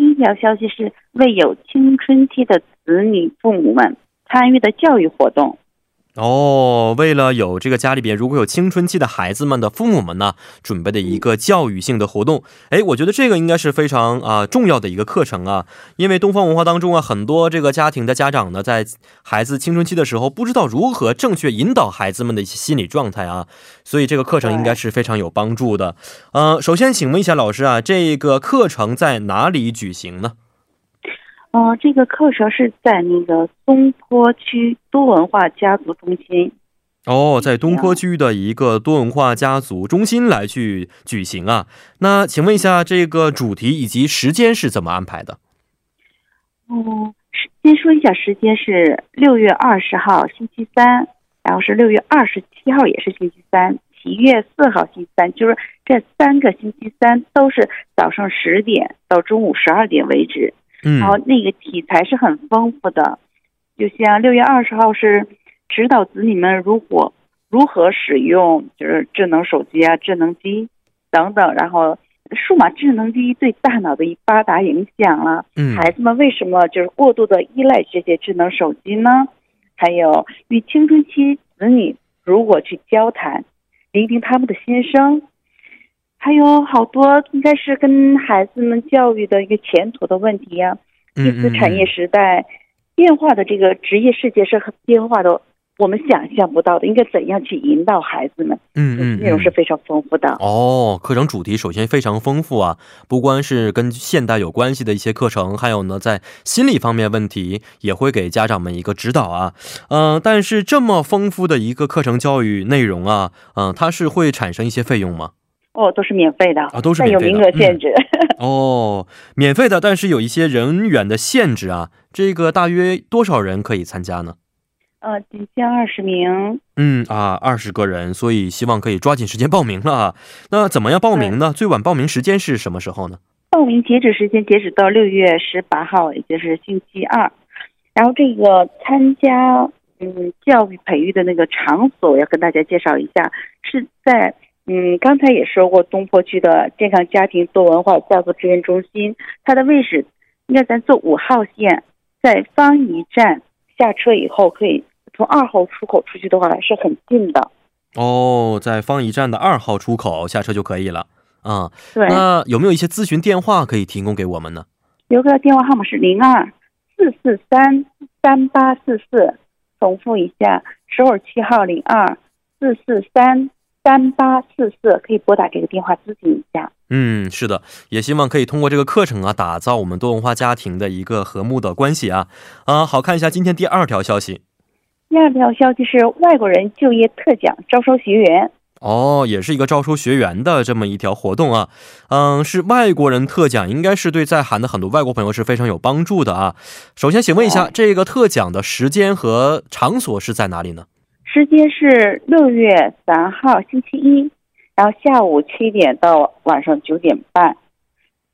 第一条消息是为有青春期的子女父母们参与的教育活动。哦，为了有这个家里边如果有青春期的孩子们的父母们呢，准备的一个教育性的活动。哎，我觉得这个应该是非常啊重要的一个课程啊，因为东方文化当中啊，很多这个家庭的家长呢，在孩子青春期的时候，不知道如何正确引导孩子们的一些心理状态啊，所以这个课程应该是非常有帮助的。呃，首先请问一下老师啊，这个课程在哪里举行呢？哦，这个课程是在那个东坡区多文化家族中心。哦，在东坡区的一个多文化家族中心来去举行啊。那请问一下，这个主题以及时间是怎么安排的？哦，先说一下时间是六月二十号星期三，然后是六月二十七号也是星期三，七月四号星期三，就是这三个星期三都是早上十点到中午十二点为止。然后那个题材是很丰富的，就像六月二十号是指导子女们如果如何使用，就是智能手机啊、智能机等等。然后数码智能机对大脑的一发达影响了，孩子们为什么就是过度的依赖这些智能手机呢？还有与青春期子女如果去交谈，聆听他们的心声。还有好多应该是跟孩子们教育的一个前途的问题呀。第四产业时代变化的这个职业世界是很变化的，我们想象不到的。应该怎样去引导孩子们？嗯嗯，内容是非常丰富的。哦，课程主题首先非常丰富啊，不光是跟现代有关系的一些课程，还有呢，在心理方面问题也会给家长们一个指导啊。嗯，但是这么丰富的一个课程教育内容啊，嗯，它是会产生一些费用吗？哦，都是免费的啊，都是免费的，有名额限制。哦，免费的，但是有一些人员的限制啊。这个大约多少人可以参加呢？呃，仅限二十名。嗯啊，二十个人，所以希望可以抓紧时间报名了。那怎么样报名呢？最晚报名时间是什么时候呢？报名截止时间截止到六月十八号，也就是星期二。然后这个参加嗯教育培育的那个场所，要跟大家介绍一下，是在。嗯，刚才也说过，东坡区的健康家庭多文化家族支援中心，它的位置应该咱坐五号线，在方怡站下车以后，可以从二号出口出去的话是很近的。哦，在方怡站的二号出口下车就可以了。啊，对。那有没有一些咨询电话可以提供给我们呢？留个电话号码是零二四四三三八四四，重复一下，首尔七号零二四四三。三八四四可以拨打这个电话咨询一下。嗯，是的，也希望可以通过这个课程啊，打造我们多文化家庭的一个和睦的关系啊。啊，好看一下今天第二条消息。第二条消息是外国人就业特奖招收学员。哦，也是一个招收学员的这么一条活动啊。嗯，是外国人特奖，应该是对在韩的很多外国朋友是非常有帮助的啊。首先，请问一下，这个特奖的时间和场所是在哪里呢？时间是六月三号星期一，然后下午七点到晚上九点半，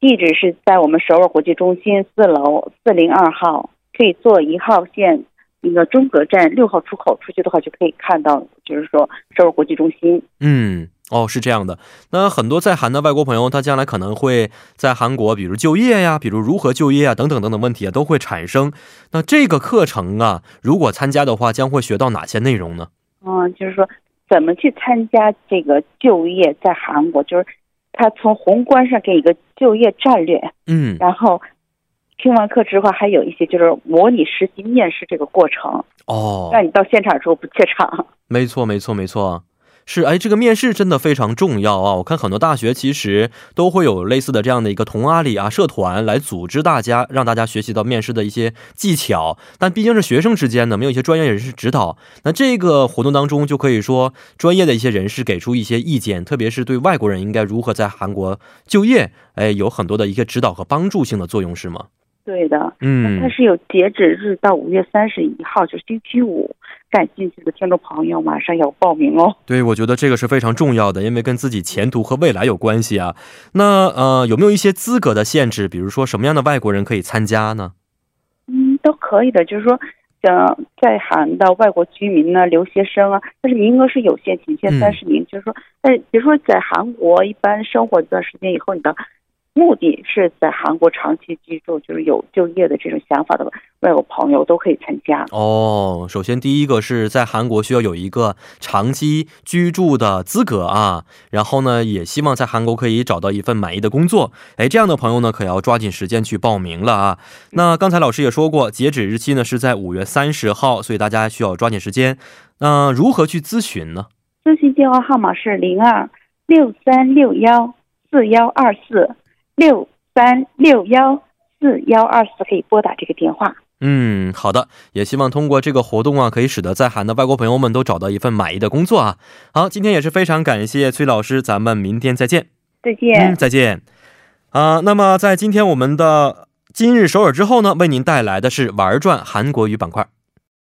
地址是在我们首尔国际中心四楼四零二号，可以坐一号线那个中阁站六号出口出去的话，就可以看到，就是说首尔国际中心。嗯。哦，是这样的。那很多在韩的外国朋友，他将来可能会在韩国，比如就业呀，比如如何就业啊，等等等等问题啊，都会产生。那这个课程啊，如果参加的话，将会学到哪些内容呢？嗯，就是说怎么去参加这个就业，在韩国，就是他从宏观上给一个就业战略。嗯，然后听完课之后，还有一些就是模拟实习面试这个过程。哦，让你到现场之后不怯场。没错，没错，没错。是，哎，这个面试真的非常重要啊！我看很多大学其实都会有类似的这样的一个同阿里啊社团来组织大家，让大家学习到面试的一些技巧。但毕竟是学生之间呢，没有一些专业人士指导，那这个活动当中就可以说专业的一些人士给出一些意见，特别是对外国人应该如何在韩国就业，哎，有很多的一个指导和帮助性的作用，是吗？对的，嗯，它是有截止日到五月三十一号，就是星期五。感兴趣的听众朋友，马上要报名哦。对，我觉得这个是非常重要的，因为跟自己前途和未来有关系啊。那呃，有没有一些资格的限制？比如说，什么样的外国人可以参加呢？嗯，都可以的。就是说，像在韩的外国居民呢，留学生啊，但是名额是有限，仅限三十名。就是说，但比如说在韩国一般生活一段时间以后，你的。目的是在韩国长期居住，就是有就业的这种想法的外国朋友都可以参加。哦，首先第一个是在韩国需要有一个长期居住的资格啊，然后呢，也希望在韩国可以找到一份满意的工作。哎，这样的朋友呢，可要抓紧时间去报名了啊。那刚才老师也说过，截止日期呢是在五月三十号，所以大家需要抓紧时间。那如何去咨询呢？咨询电话号码是零二六三六幺四幺二四。六三六幺四幺二四可以拨打这个电话。嗯，好的，也希望通过这个活动啊，可以使得在韩的外国朋友们都找到一份满意的工作啊。好，今天也是非常感谢崔老师，咱们明天再见。再见。嗯，再见。啊，那么在今天我们的今日首尔之后呢，为您带来的是玩转韩国语板块。